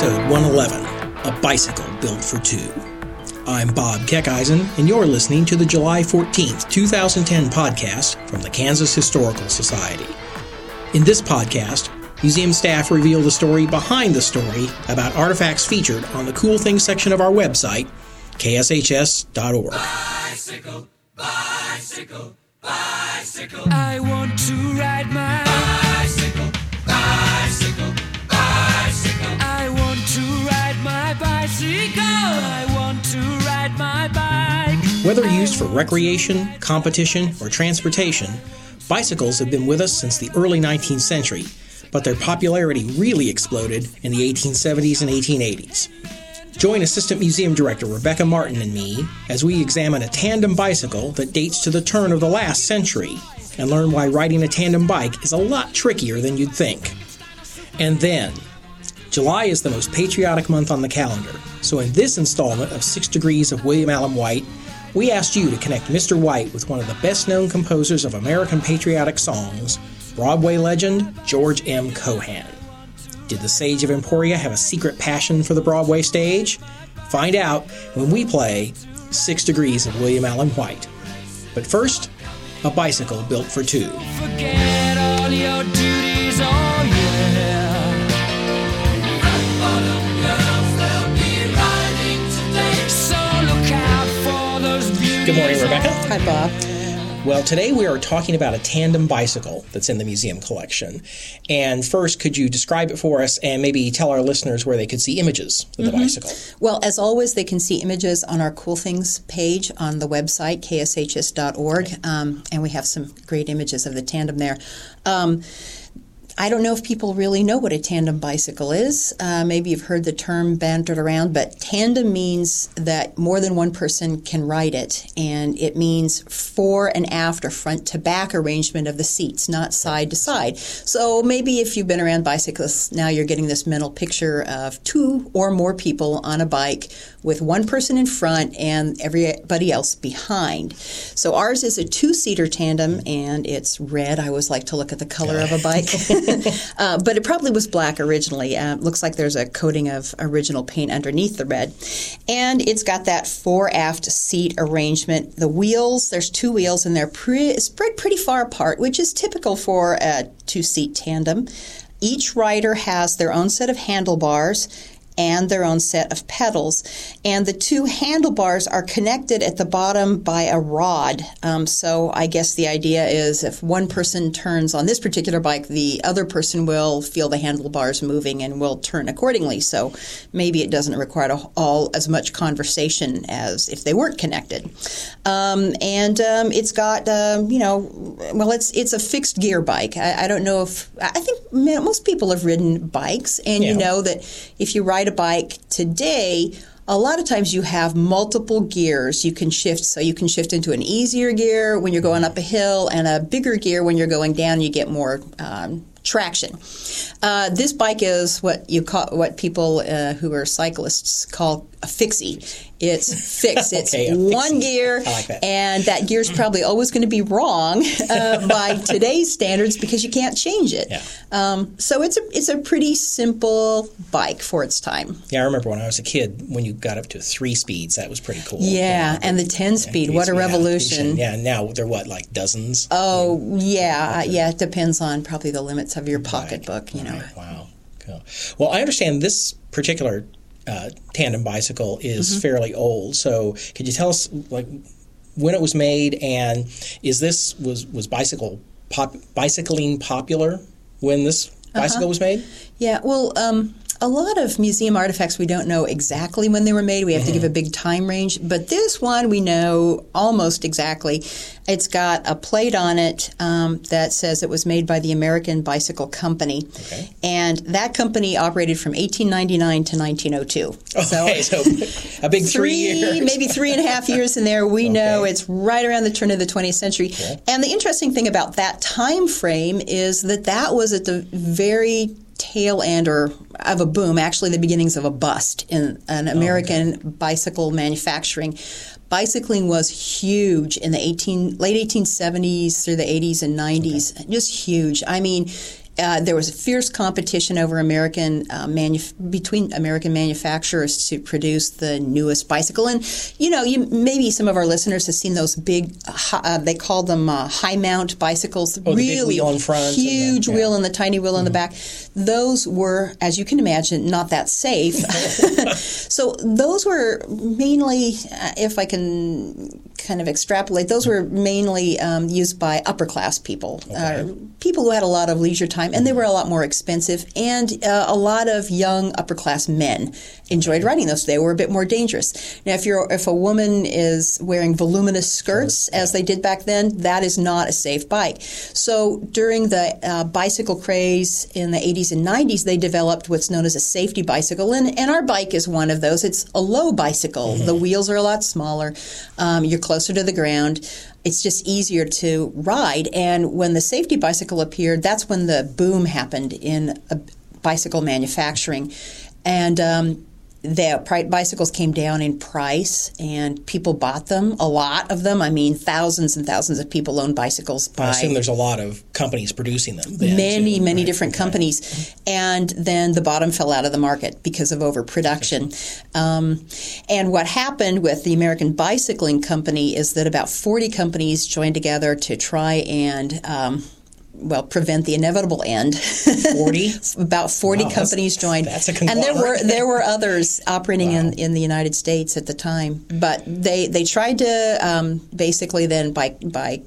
episode 111 A Bicycle Built for Two. I'm Bob Keckeisen, and you're listening to the July 14th, 2010 podcast from the Kansas Historical Society. In this podcast, museum staff reveal the story behind the story about artifacts featured on the Cool Things section of our website, kshs.org. Bicycle, bicycle, bicycle. I want to ride my Whether used for recreation, competition, or transportation, bicycles have been with us since the early 19th century, but their popularity really exploded in the 1870s and 1880s. Join Assistant Museum Director Rebecca Martin and me as we examine a tandem bicycle that dates to the turn of the last century and learn why riding a tandem bike is a lot trickier than you'd think. And then, July is the most patriotic month on the calendar, so in this installment of Six Degrees of William Allen White, we asked you to connect Mr. White with one of the best known composers of American patriotic songs, Broadway legend George M. Cohan. Did the Sage of Emporia have a secret passion for the Broadway stage? Find out when we play Six Degrees of William Allen White. But first, a bicycle built for two. Morning, Rebecca. Hi, Bob. Well, today we are talking about a tandem bicycle that's in the museum collection. And first, could you describe it for us and maybe tell our listeners where they could see images of the mm-hmm. bicycle? Well, as always, they can see images on our Cool Things page on the website, kshs.org. Um, and we have some great images of the tandem there. Um, I don't know if people really know what a tandem bicycle is. Uh, maybe you've heard the term bantered around, but tandem means that more than one person can ride it, and it means fore and aft or front to back arrangement of the seats, not side to side. So maybe if you've been around bicyclists, now you're getting this mental picture of two or more people on a bike with one person in front and everybody else behind. So ours is a two seater tandem, and it's red. I always like to look at the color of a bike. uh, but it probably was black originally. Uh, looks like there's a coating of original paint underneath the red. And it's got that fore aft seat arrangement. The wheels, there's two wheels, and they're pre- spread pretty far apart, which is typical for a two seat tandem. Each rider has their own set of handlebars and their own set of pedals. And the two handlebars are connected at the bottom by a rod. Um, so I guess the idea is if one person turns on this particular bike, the other person will feel the handlebars moving and will turn accordingly. So maybe it doesn't require all as much conversation as if they weren't connected. Um, and um, it's got, um, you know, well, it's it's a fixed gear bike. I, I, don't know if I think most people have ridden bikes, and yeah. you know that if you ride a bike today, a lot of times you have multiple gears you can shift. So you can shift into an easier gear when you're going up a hill and a bigger gear when you're going down. You get more um, traction. Uh, this bike is what you call what people uh, who are cyclists call fixie. It's fixed. It's okay, one gear, like that. and that gear is probably always going to be wrong uh, by today's standards because you can't change it. Yeah. Um, so it's a it's a pretty simple bike for its time. Yeah, I remember when I was a kid when you got up to three speeds, that was pretty cool. Yeah, yeah. and the ten speed, what a revolution! Yeah, now they're what like dozens. Oh yeah, yeah. It depends on probably the limits of your pocketbook. You know. Right. Wow. Cool. Well, I understand this particular uh, tandem bicycle is mm-hmm. fairly old. So, could you tell us like when it was made, and is this was was bicycle pop, bicycling popular when this bicycle uh-huh. was made? Yeah. Well. Um, a lot of museum artifacts we don't know exactly when they were made. We have mm-hmm. to give a big time range. But this one we know almost exactly. It's got a plate on it um, that says it was made by the American Bicycle Company. Okay. And that company operated from 1899 to 1902. Okay, so, so a big three, years. maybe three and a half years in there. We okay. know it's right around the turn of the 20th century. And the interesting thing about that time frame is that that was at the very tail end or of a boom, actually the beginnings of a bust in an oh, American oh, okay. bicycle manufacturing bicycling was huge in the 18 late 1870s through the 80s and 90s okay. just huge i mean uh, there was a fierce competition over American uh, manuf- between American manufacturers to produce the newest bicycle. And you know, you maybe some of our listeners have seen those big. Uh, they call them uh, high mount bicycles. Oh, really wheel in front, huge the, yeah. wheel and the tiny wheel mm-hmm. in the back. Those were, as you can imagine, not that safe. so those were mainly, uh, if I can kind of extrapolate, those were mainly um, used by upper class people, okay. people who had a lot of leisure time, and they were a lot more expensive. And uh, a lot of young upper class men enjoyed riding those. They were a bit more dangerous. Now, if you're if a woman is wearing voluminous skirts, as they did back then, that is not a safe bike. So during the uh, bicycle craze in the 80s and 90s, they developed what's known as a safety bicycle, and, and our bike is one of those. It's a low bicycle. Mm-hmm. The wheels are a lot smaller. Um, you're closer to the ground it's just easier to ride. And when the safety bicycle appeared, that's when the boom happened in bicycle manufacturing. And um, the bicycles came down in price and people bought them a lot of them. I mean thousands and thousands of people own bicycles by i assume there's a lot of companies producing them many too, many right? different companies. And then the bottom fell out of the market because of overproduction. Um, and what happened with the american bicycling company is that about 40 companies joined together to try and um, well prevent the inevitable end. Forty, about forty wow, companies joined, that's a and there were there were others operating wow. in, in the United States at the time. But they they tried to um, basically then by by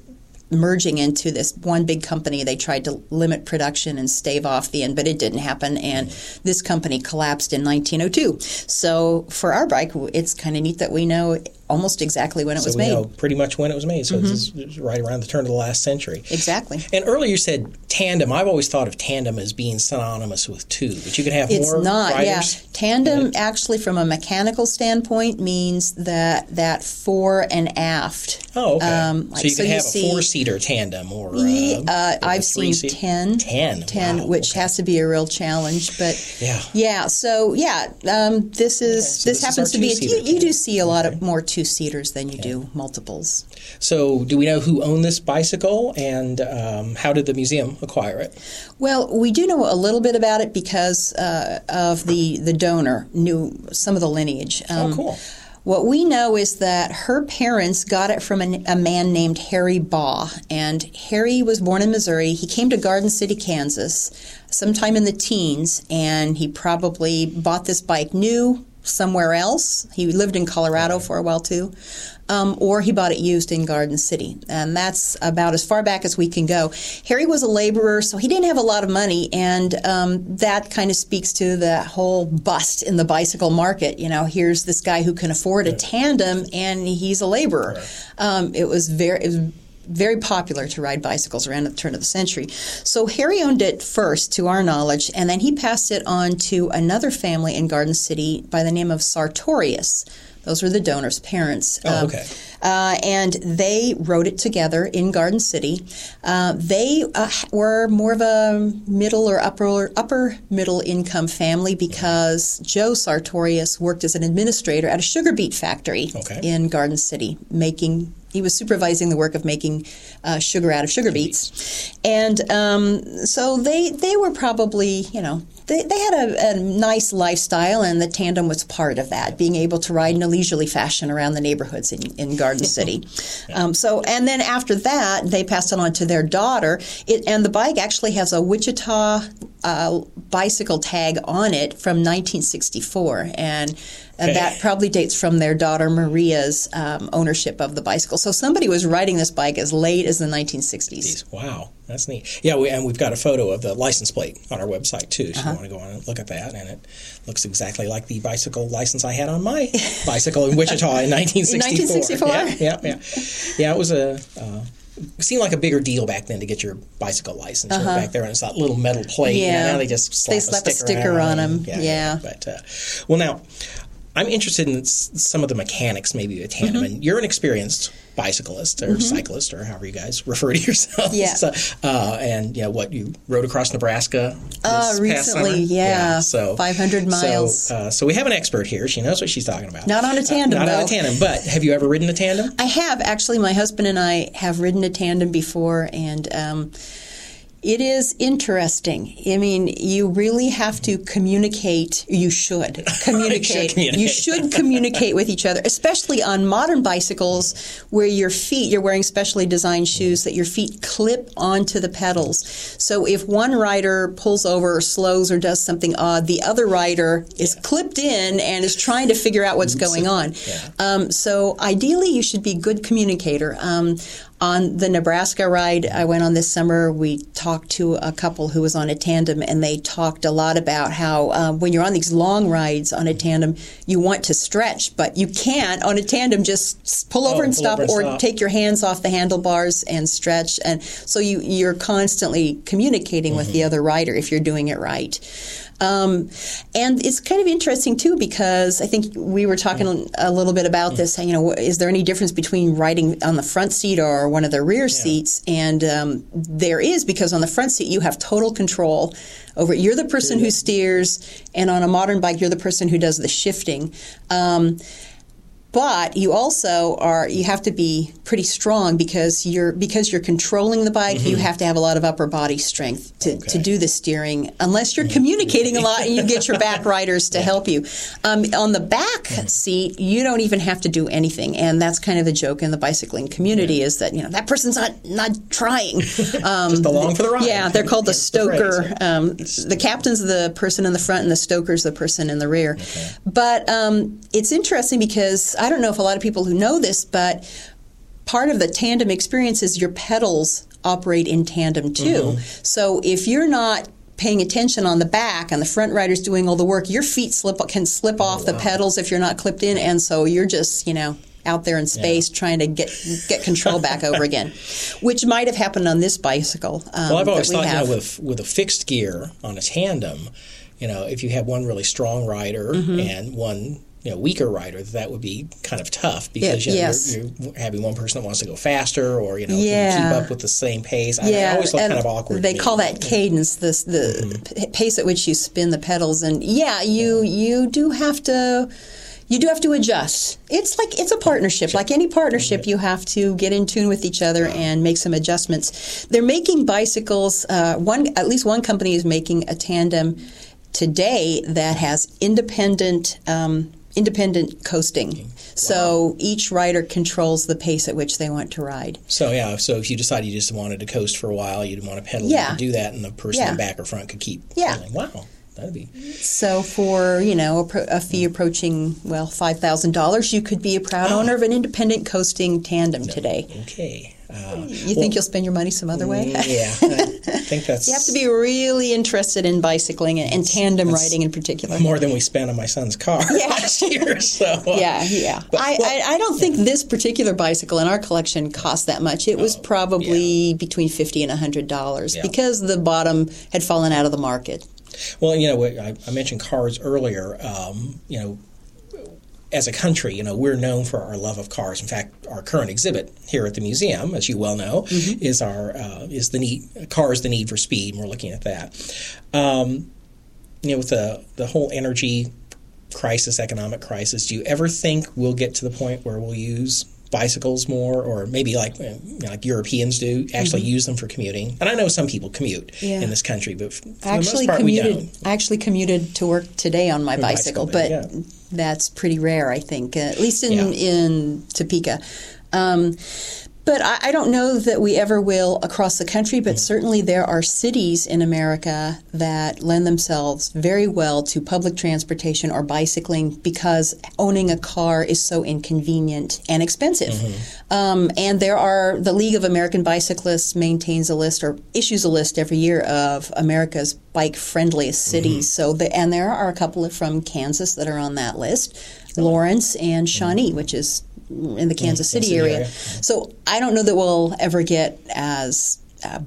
merging into this one big company, they tried to limit production and stave off the end, but it didn't happen. And this company collapsed in 1902. So for our bike, it's kind of neat that we know almost exactly when it so was made. Pretty much when it was made. So mm-hmm. this is right around the turn of the last century. Exactly. And earlier you said tandem. I've always thought of tandem as being synonymous with two, but you could have it's more. It's not. Riders yeah, tandem actually, from a mechanical standpoint, means that that fore and aft. Oh, okay. Um, like, so you could so have you a four-seater tandem or. Uh, uh, I've seen ten. Ten. Ten, wow, which okay. has to be a real challenge, but yeah, yeah. So yeah, um, this is okay, so this, this, happens is to be. A, you, you, do see a lot of more two-seaters than you do multiples. So, do we know who owned this bicycle and um, how did the museum acquire it? Well, we do know a little bit about it because uh, of the, the donor, knew some of the lineage. Oh, um, oh, cool. What we know is that her parents got it from a, a, man named Harry Baugh. And Harry was born in Missouri. He came to Garden City, Kansas, sometime in the teens, and he probably bought this bike new somewhere else. He lived in Colorado for a while too um, or he bought it used in Garden City. And that's about as far back as we can go. Harry was a laborer, so he didn't have a lot of money, and um, that kind of speaks to the whole bust in the bicycle market. You know, here's this guy who can afford a tandem, and he's a laborer. Um, it was very. It was, very popular to ride bicycles around at the turn of the century. So Harry owned it first, to our knowledge, and then he passed it on to another family in Garden City by the name of Sartorius those were the donors' parents. Oh, um, okay. Uh, and they wrote it together in Garden City. Uh, they uh, were more of a middle or upper upper middle income family because Joe Sartorius worked as an administrator at a sugar beet factory okay. in Garden City, making he was supervising the work of making uh, sugar out of sugar beets, and um, so they they were probably you know they, they had a, a, nice lifestyle, and the tandem was part of that, being able to ride in a leisurely fashion around the neighborhoods in, in Garden City. um, so, and then after that, they passed it on to their daughter, it, and the bike actually has a Wichita uh, bicycle tag on it from 1964, and and that probably dates from their daughter Maria's um, ownership of the bicycle. So somebody was riding this bike as late as the 1960s. Wow, that's neat. Yeah, we, and we've got a photo of the license plate on our website too. So uh-huh. you want to go on and look at that, and it looks exactly like the bicycle license I had on my bicycle in Wichita in 1964. 1964. Yeah, yeah, yeah. Yeah, it was a. Uh, seemed like a bigger deal back then to get your bicycle license uh-huh. back there, and it's that little metal plate. Yeah, you know, they just slap, they slap a sticker, a sticker on them. Yeah, yeah. yeah. But uh, well, now I'm interested in some of the mechanics, maybe of tandem. Mm-hmm. And you're an experienced bicyclist or mm-hmm. cyclist or however you guys refer to yourselves. Yeah. So, uh, and yeah, what you rode across Nebraska uh, recently? Yeah. yeah. So 500 miles. So, uh, so we have an expert here. She knows what she's talking about. Not on a tandem. not though. on a tandem. But have you ever ridden a tandem? I have actually. My husband and I have ridden a tandem before, and. Um, It is interesting. I mean, you really have to communicate. You should communicate. should communicate. You should communicate with each other, especially on modern bicycles where your feet, you're wearing specially designed shoes that your feet clip onto the pedals. So if one rider pulls over or slows or does something odd, the other rider is clipped in and is trying to figure out what's going on. Um, so ideally, you should be a good communicator. Um, on the Nebraska ride I went on this summer, we talked to a couple who was on a tandem, and they talked a lot about how um, when you're on these long rides on a tandem, you want to stretch, but you can't on a tandem just pull over Oh, and pull stop over or stop. take your hands off the handlebars and stretch. And so you, you're constantly communicating with Mm-hmm. the other rider if you're doing it right. Um, and it's kind of interesting too because I think we were talking a little bit about this. You know, is there any difference between riding on the front seat or one of the rear seats? And um, there is because on the front seat you have total control over. You're the person who steers, and on a modern bike you're the person who does the shifting. Um, but you also are you have to be pretty strong because you're because you're controlling the bike you have to have a lot of upper body strength to, to Mm-hmm. Okay. Mm-hmm. do the steering unless you're communicating a lot and you get your back riders to help you um, on the back Mm-hmm. seat you don't even have to do anything and that's kind of the joke in the bicycling community is that you know that person's not not trying um, Just along for the ride. yeah they're called the Hence the stoker um, the captain's the person in the front and the stoker's the person in the rear but um, it's interesting because I don't know if a lot of people who know this, but part of the tandem experience is your pedals operate in tandem too. So if you're not paying attention on the back and the front rider's doing all the work, your feet slip can slip off the pedals if you're not clipped in, and so you're just you know out there in space trying to get get control back over again, which might have happened on this bicycle. Um, Well, I've always we thought, you know, with with a fixed gear on a tandem, you know, if you have one really strong rider Mm-hmm. and one you know weaker rider, that would be kind of tough because you know, yes. you're, you're having one person that wants to go faster or you know Yeah. can keep up with the same pace. I, I always look kind of awkward. They call that cadence, this the p- pace at which you spin the pedals, and yeah, you you do have to. You do have to adjust. It's like it's a partnership. Like any partnership, you have to get in tune with each other and make some adjustments. They're making bicycles. Uh, one, at least one company is making a tandem today that has independent um, independent coasting. So each rider controls the pace at which they want to ride. So yeah, so if you decide you just wanted to coast for a while, you'd want to pedal, you Yeah. could do that, and the person Yeah. in back or front could keep. Yeah. pedaling. Wow, that'd be So for you know a, fee approaching well five thousand dollars, you could be a proud ah. owner of an independent coasting tandem today. okay. Uh, You think you'll spend your money some other way? yeah, I think that's You have to be really interested in bicycling and, and tandem riding in particular. more than we spent on my son's car last year. So uh, Yeah, yeah. But- I, well- I, I don't think this particular bicycle in our collection cost that much. It was probably between fifty and a hundred dollars Yeah. because the bottom had fallen out of the market. Well, you know, I, I mentioned cars earlier. Um, you know, as a country, you know, we're known for our love of cars. In fact, our current exhibit here at the museum, as you well know, Mm-hmm. is our uh, is the need cars the need for speed. And we're looking at that. Um, you know, with the the whole energy crisis, economic crisis, do you ever think we'll get to the point where we'll use bicycles more, or maybe like you know, like Europeans do, actually use them for commuting? And I know some people commute Mm-hmm. Yeah. in this country, but for I actually the most part, we commuted. don't. I actually commuted to work today on my bicycle, bicycle, but yeah. That's pretty rare, I think, uh, at least in Yeah. in Topeka. Um, but I, I don't know that we ever will across the country. But certainly there are cities in America that lend themselves very well to public transportation or bicycling because owning a car is so inconvenient and expensive. Mm-hmm. Um, and there are the League of American Bicyclists maintains a list or issues a list every year of America's bike friendliest mm-hmm. cities. So the, and there are a couple of from Kansas that are on that list, Lawrence and mm-hmm. Shawnee, which is in the Kansas City, City area. area. So I don't know that we'll ever get as uh,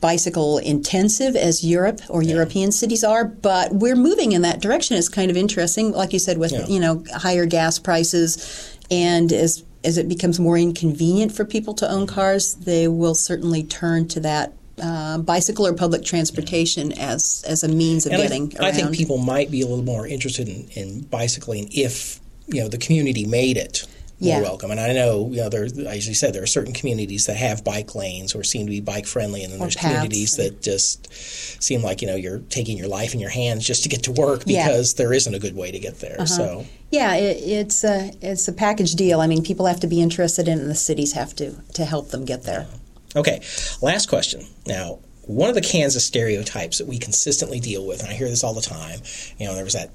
bicycle intensive as Europe or European cities are, but we're moving in that direction. It's kind of interesting, like you said, with Yeah. you know higher gas prices, and as as it becomes more inconvenient for people to own cars, they will certainly turn to that. Uh, bicycle or public transportation as as a means of And getting I, around. think people might be a little more interested in, in bicycling if you know the community made it Yeah. welcome. And I know, you know, there, as you said, there are certain communities that have bike lanes or seem to be bike friendly, and then Or there's paths communities that just seem like you know you're taking your life in your hands just to get to work Yeah. because there isn't a good way to get there. Uh-huh. So. Yeah, it, it's a it's a package deal. I mean, people have to be interested in it, and the cities have to to help them get there. Okay, last question. Now, one of the Kansas stereotypes that we consistently deal with, and I hear this all the time, you know, there was that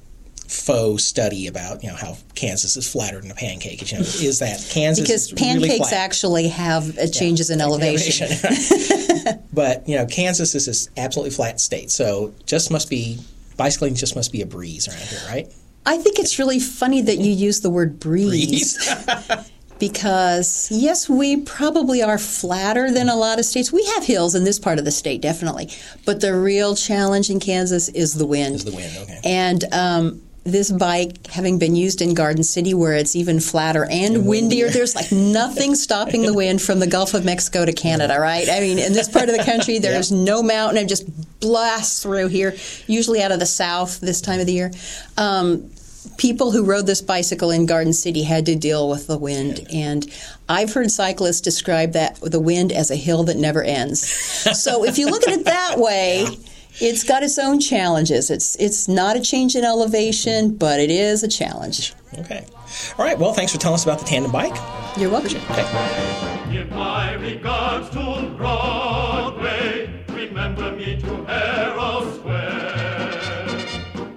faux study about you know how Kansas is flatter than a pancake. You know, is that Kansas Because is really pancakes flat. actually have uh, changes in elevation. but you know, Kansas is this absolutely flat state, so just must be bicycling just must be a breeze around here, right? I think it's really funny that you use the word breeze. Breeze. because yes, we probably are flatter than a lot of states. We have hills in this part of the state, definitely, but the real challenge in Kansas is the wind. Is the wind, okay. And um, this bike, having been used in Garden City, where it's even flatter and windier, there's like nothing stopping the wind from the Gulf of Mexico to Canada, right? I mean, in this part of the country, there's no mountain; it just blasts through here. Usually out of the south this time of the year. Um, people who rode this bicycle in Garden City had to deal with the wind, and I've heard cyclists describe that the wind as a hill that never ends. so if you look at it that way. It's got its own challenges. It's it's not a change in elevation, but it is a challenge. Okay. All right. Well, thanks for telling us about the tandem bike. You're welcome. Okay. Give my regards to Broadway. Remember me to Herald Square.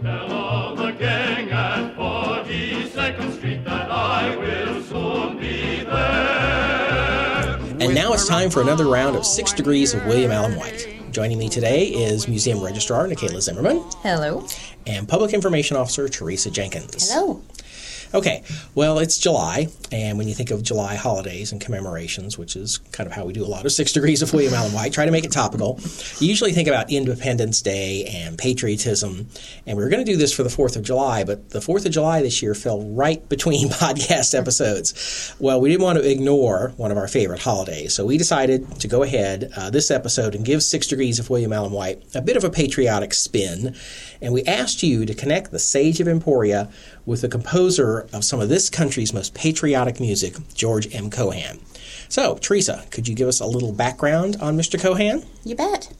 Tell all the gang at 42nd Street that I will soon be there. And now it's time for another round of Six Degrees of William Allen White. Joining me today is Museum Registrar Nikayla Zimmerman Hello. and Public Information Officer Teresa Jenkins. Hello. Okay, well, it's July, and when you think of July holidays and commemorations, which is kind of how we do a lot of Six Degrees of William Allen White, try to make it topical. You usually think about Independence Day and patriotism, and we were going to do this for the 4th of July, but the 4th of July this year fell right between podcast episodes. Well, we didn't want to ignore one of our favorite holidays, so we decided to go ahead uh, this episode and give Six Degrees of William Allen White a bit of a patriotic spin, and we asked you to connect the Sage of Emporia with the composer of some of this country's most patriotic music, George M. Cohan. So, Teresa, could you give us a little background on Mr. Cohan? You bet.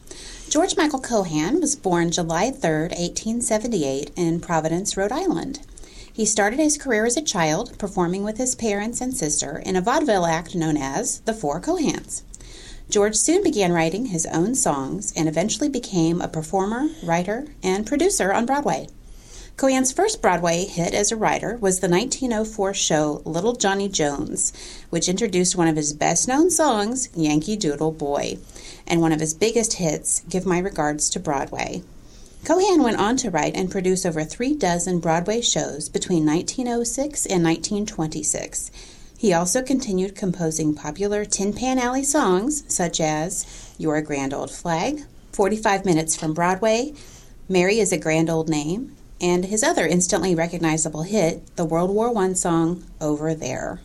George Michael Cohan was born July 3rd, 1878, in Providence, Rhode Island. He started his career as a child, performing with his parents and sister in a vaudeville act known as The Four Cohans. George soon began writing his own songs and eventually became a performer, writer, and producer on Broadway. Cohan's first Broadway hit as a writer was the 1904 show Little Johnny Jones, which introduced one of his best known songs, Yankee Doodle Boy, and one of his biggest hits, Give My Regards to Broadway. Cohan went on to write and produce over three dozen Broadway shows between 1906 and 1926. He also continued composing popular Tin Pan Alley songs such as You're a Grand Old Flag, 45 Minutes from Broadway, Mary is a Grand Old Name, and his other instantly recognizable hit, the World War I song Over There.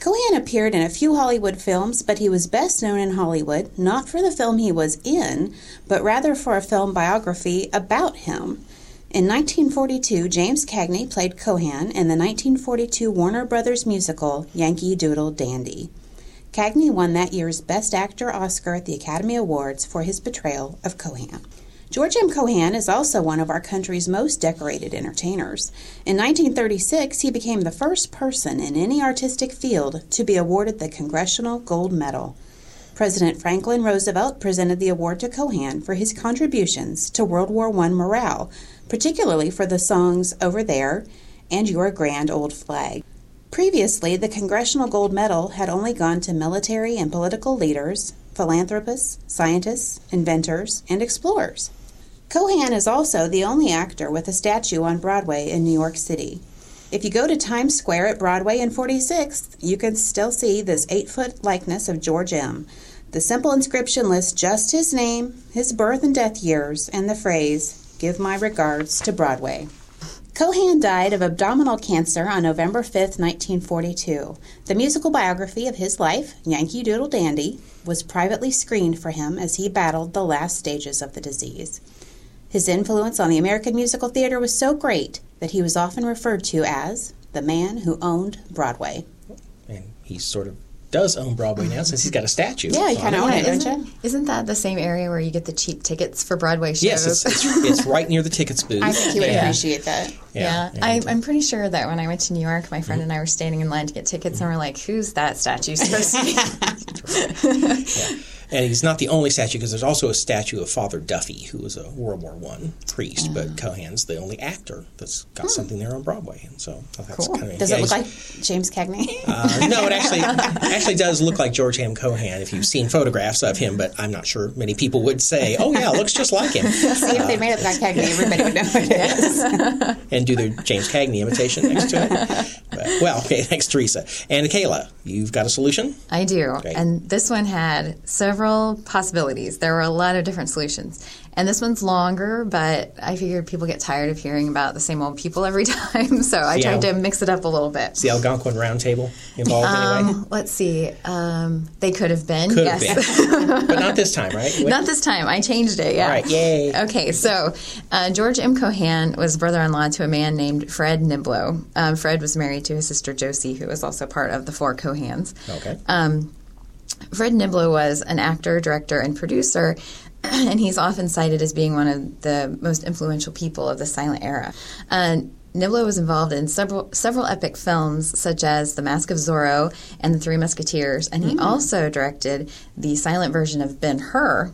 Cohan appeared in a few Hollywood films, but he was best known in Hollywood not for the film he was in, but rather for a film biography about him. In 1942, James Cagney played Cohan in the 1942 Warner Brothers musical Yankee Doodle Dandy. Cagney won that year's Best Actor Oscar at the Academy Awards for his portrayal of Cohan. George M. Cohan is also one of our country's most decorated entertainers. In 1936, he became the first person in any artistic field to be awarded the Congressional Gold Medal. President Franklin Roosevelt presented the award to Cohan for his contributions to World War I morale, particularly for the songs Over There and Your Grand Old Flag. Previously, the Congressional Gold Medal had only gone to military and political leaders, philanthropists, scientists, inventors, and explorers. Cohan is also the only actor with a statue on Broadway in New York City. If you go to Times Square at Broadway and 46th, you can still see this eight foot likeness of George M. The simple inscription lists just his name, his birth and death years, and the phrase, Give my regards to Broadway. Cohan died of abdominal cancer on November 5, 1942. The musical biography of his life, Yankee Doodle Dandy, was privately screened for him as he battled the last stages of the disease. His influence on the American musical theater was so great that he was often referred to as The Man Who Owned Broadway. And he sort of does own Broadway now since he's got a statue. Yeah, you kind of own it, don't Isn't, you? isn't that the same area where you get the cheap tickets for Broadway shows? Yes, it's, it's, it's right near the tickets booth. I think you would Yeah. appreciate that. Yeah, and- I, I'm pretty sure that when I went to New York, my friend and I were standing in line to get tickets, and we're like, "Who's that statue supposed to be?" And he's not the only statue because there's also a statue of Father Duffy, who was a World War One priest. Ah. But Cohan's the only actor that's got something there on Broadway, and so that's Cool. kind of Does yeah, it look like James Cagney? Uh, no, it actually actually does look like George M. Cohan if you've seen photographs of him, but I'm not sure many people would say, "Oh yeah, it looks just like him," See, if they made it like Cagney, everybody would know who it is. and do their James Cagney imitation next to it. But, well, okay, thanks, Teresa and Kayla. You've got a solution. I do. Great. And this one had several possibilities. There were a lot of different solutions. And this one's longer, but I figured people get tired of hearing about the same old people every time, so I tried to mix it up a little bit. Is the Algonquin Round Table involved anyway? Um, let's see. Um, they could have been. Could have yes. been, but not this time, right? Not this time. I changed it. Yeah. All right, yay. Okay, so uh, George M. Cohan was brother-in-law to a man named Fred Niblo. Um, Fred was married to his sister Josie, who was also part of the four Cohans. Okay. Um, Fred Niblo was an actor, director, and producer, and he's often cited as being one of the most influential people of the silent era. Uh, Niblo was involved in several several epic films, such as The Mask of Zorro and The Three Musketeers, and he also directed the silent version of Ben Hur,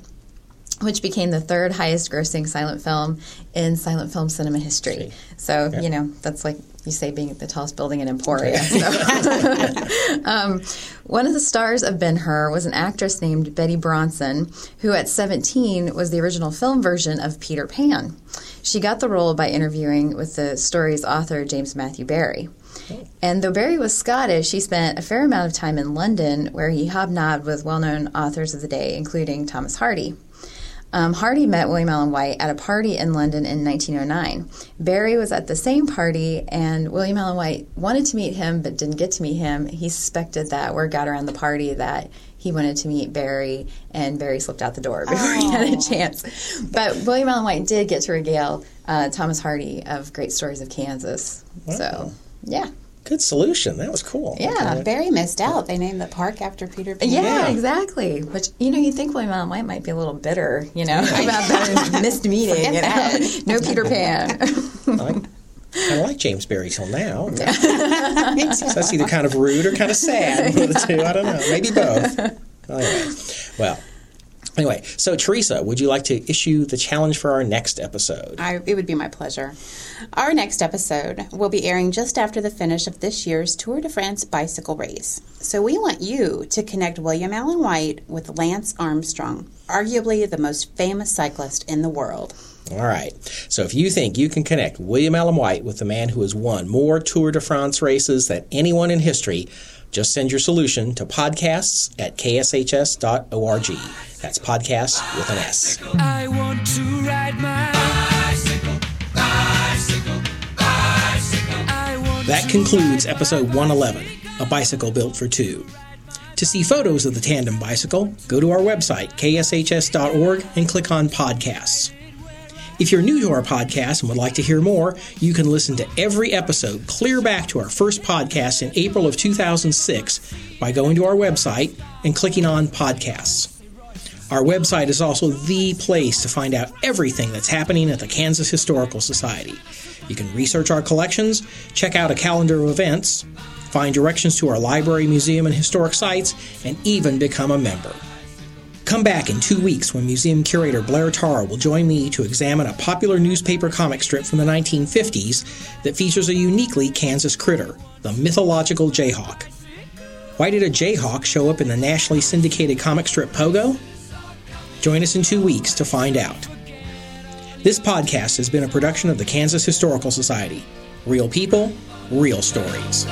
which became the third highest grossing silent film in silent film cinema history. So, you know, that's like you say being at the tallest building in Emporia. So. um, one of the stars of Ben Hur was an actress named Betty Bronson, who at 17 was the original film version of Peter Pan. She got the role by interviewing with the story's author, James Matthew Barrie. And though Barrie was Scottish, he spent a fair amount of time in London where he hobnobbed with well known authors of the day, including Thomas Hardy. Um, Hardy met William Allen White at a party in London in 1909. Barrie was at the same party, and William Allen White wanted to meet him but didn't get to meet him. He suspected that word got around the party that he wanted to meet Barrie, and Barrie slipped out the door before he had a chance. But William Allen White did get to regale uh, Thomas Hardy of great stories of Kansas. So, yeah. Good solution. That was cool. Yeah. Barrie missed out. They named the park after Peter Pan. Yeah, Yeah. exactly. Which you know, you think William Allen White might be a little bitter, you know, about that missed meeting. You know, no Peter Pan. I kind of like James Barrie till now. so that's either kind of rude or kind of sad. One of the two. I don't know. Maybe both. Anyway, well. Anyway, so Teresa, would you like to issue the challenge for our next episode? I, it would be my pleasure. Our next episode will be airing just after the finish of this year's Tour de France bicycle race. So we want you to connect William Allen White with Lance Armstrong, arguably the most famous cyclist in the world. All right. So if you think you can connect William Allen White with the man who has won more Tour de France races than anyone in history, just send your solution to podcasts at kshs.org. That's podcasts with an S. I want to ride my bicycle, bicycle, bicycle. That concludes episode 111 A Bicycle Built for Two. To see photos of the tandem bicycle, go to our website, kshs.org, and click on Podcasts. If you're new to our podcast and would like to hear more, you can listen to every episode clear back to our first podcast in April of 2006 by going to our website and clicking on Podcasts. Our website is also the place to find out everything that's happening at the Kansas Historical Society. You can research our collections, check out a calendar of events, find directions to our library, museum, and historic sites, and even become a member. Come back in two weeks when museum curator Blair Tarr will join me to examine a popular newspaper comic strip from the 1950s that features a uniquely Kansas critter, the mythological Jayhawk. Why did a Jayhawk show up in the nationally syndicated comic strip Pogo? Join us in two weeks to find out. This podcast has been a production of the Kansas Historical Society. Real people, real stories.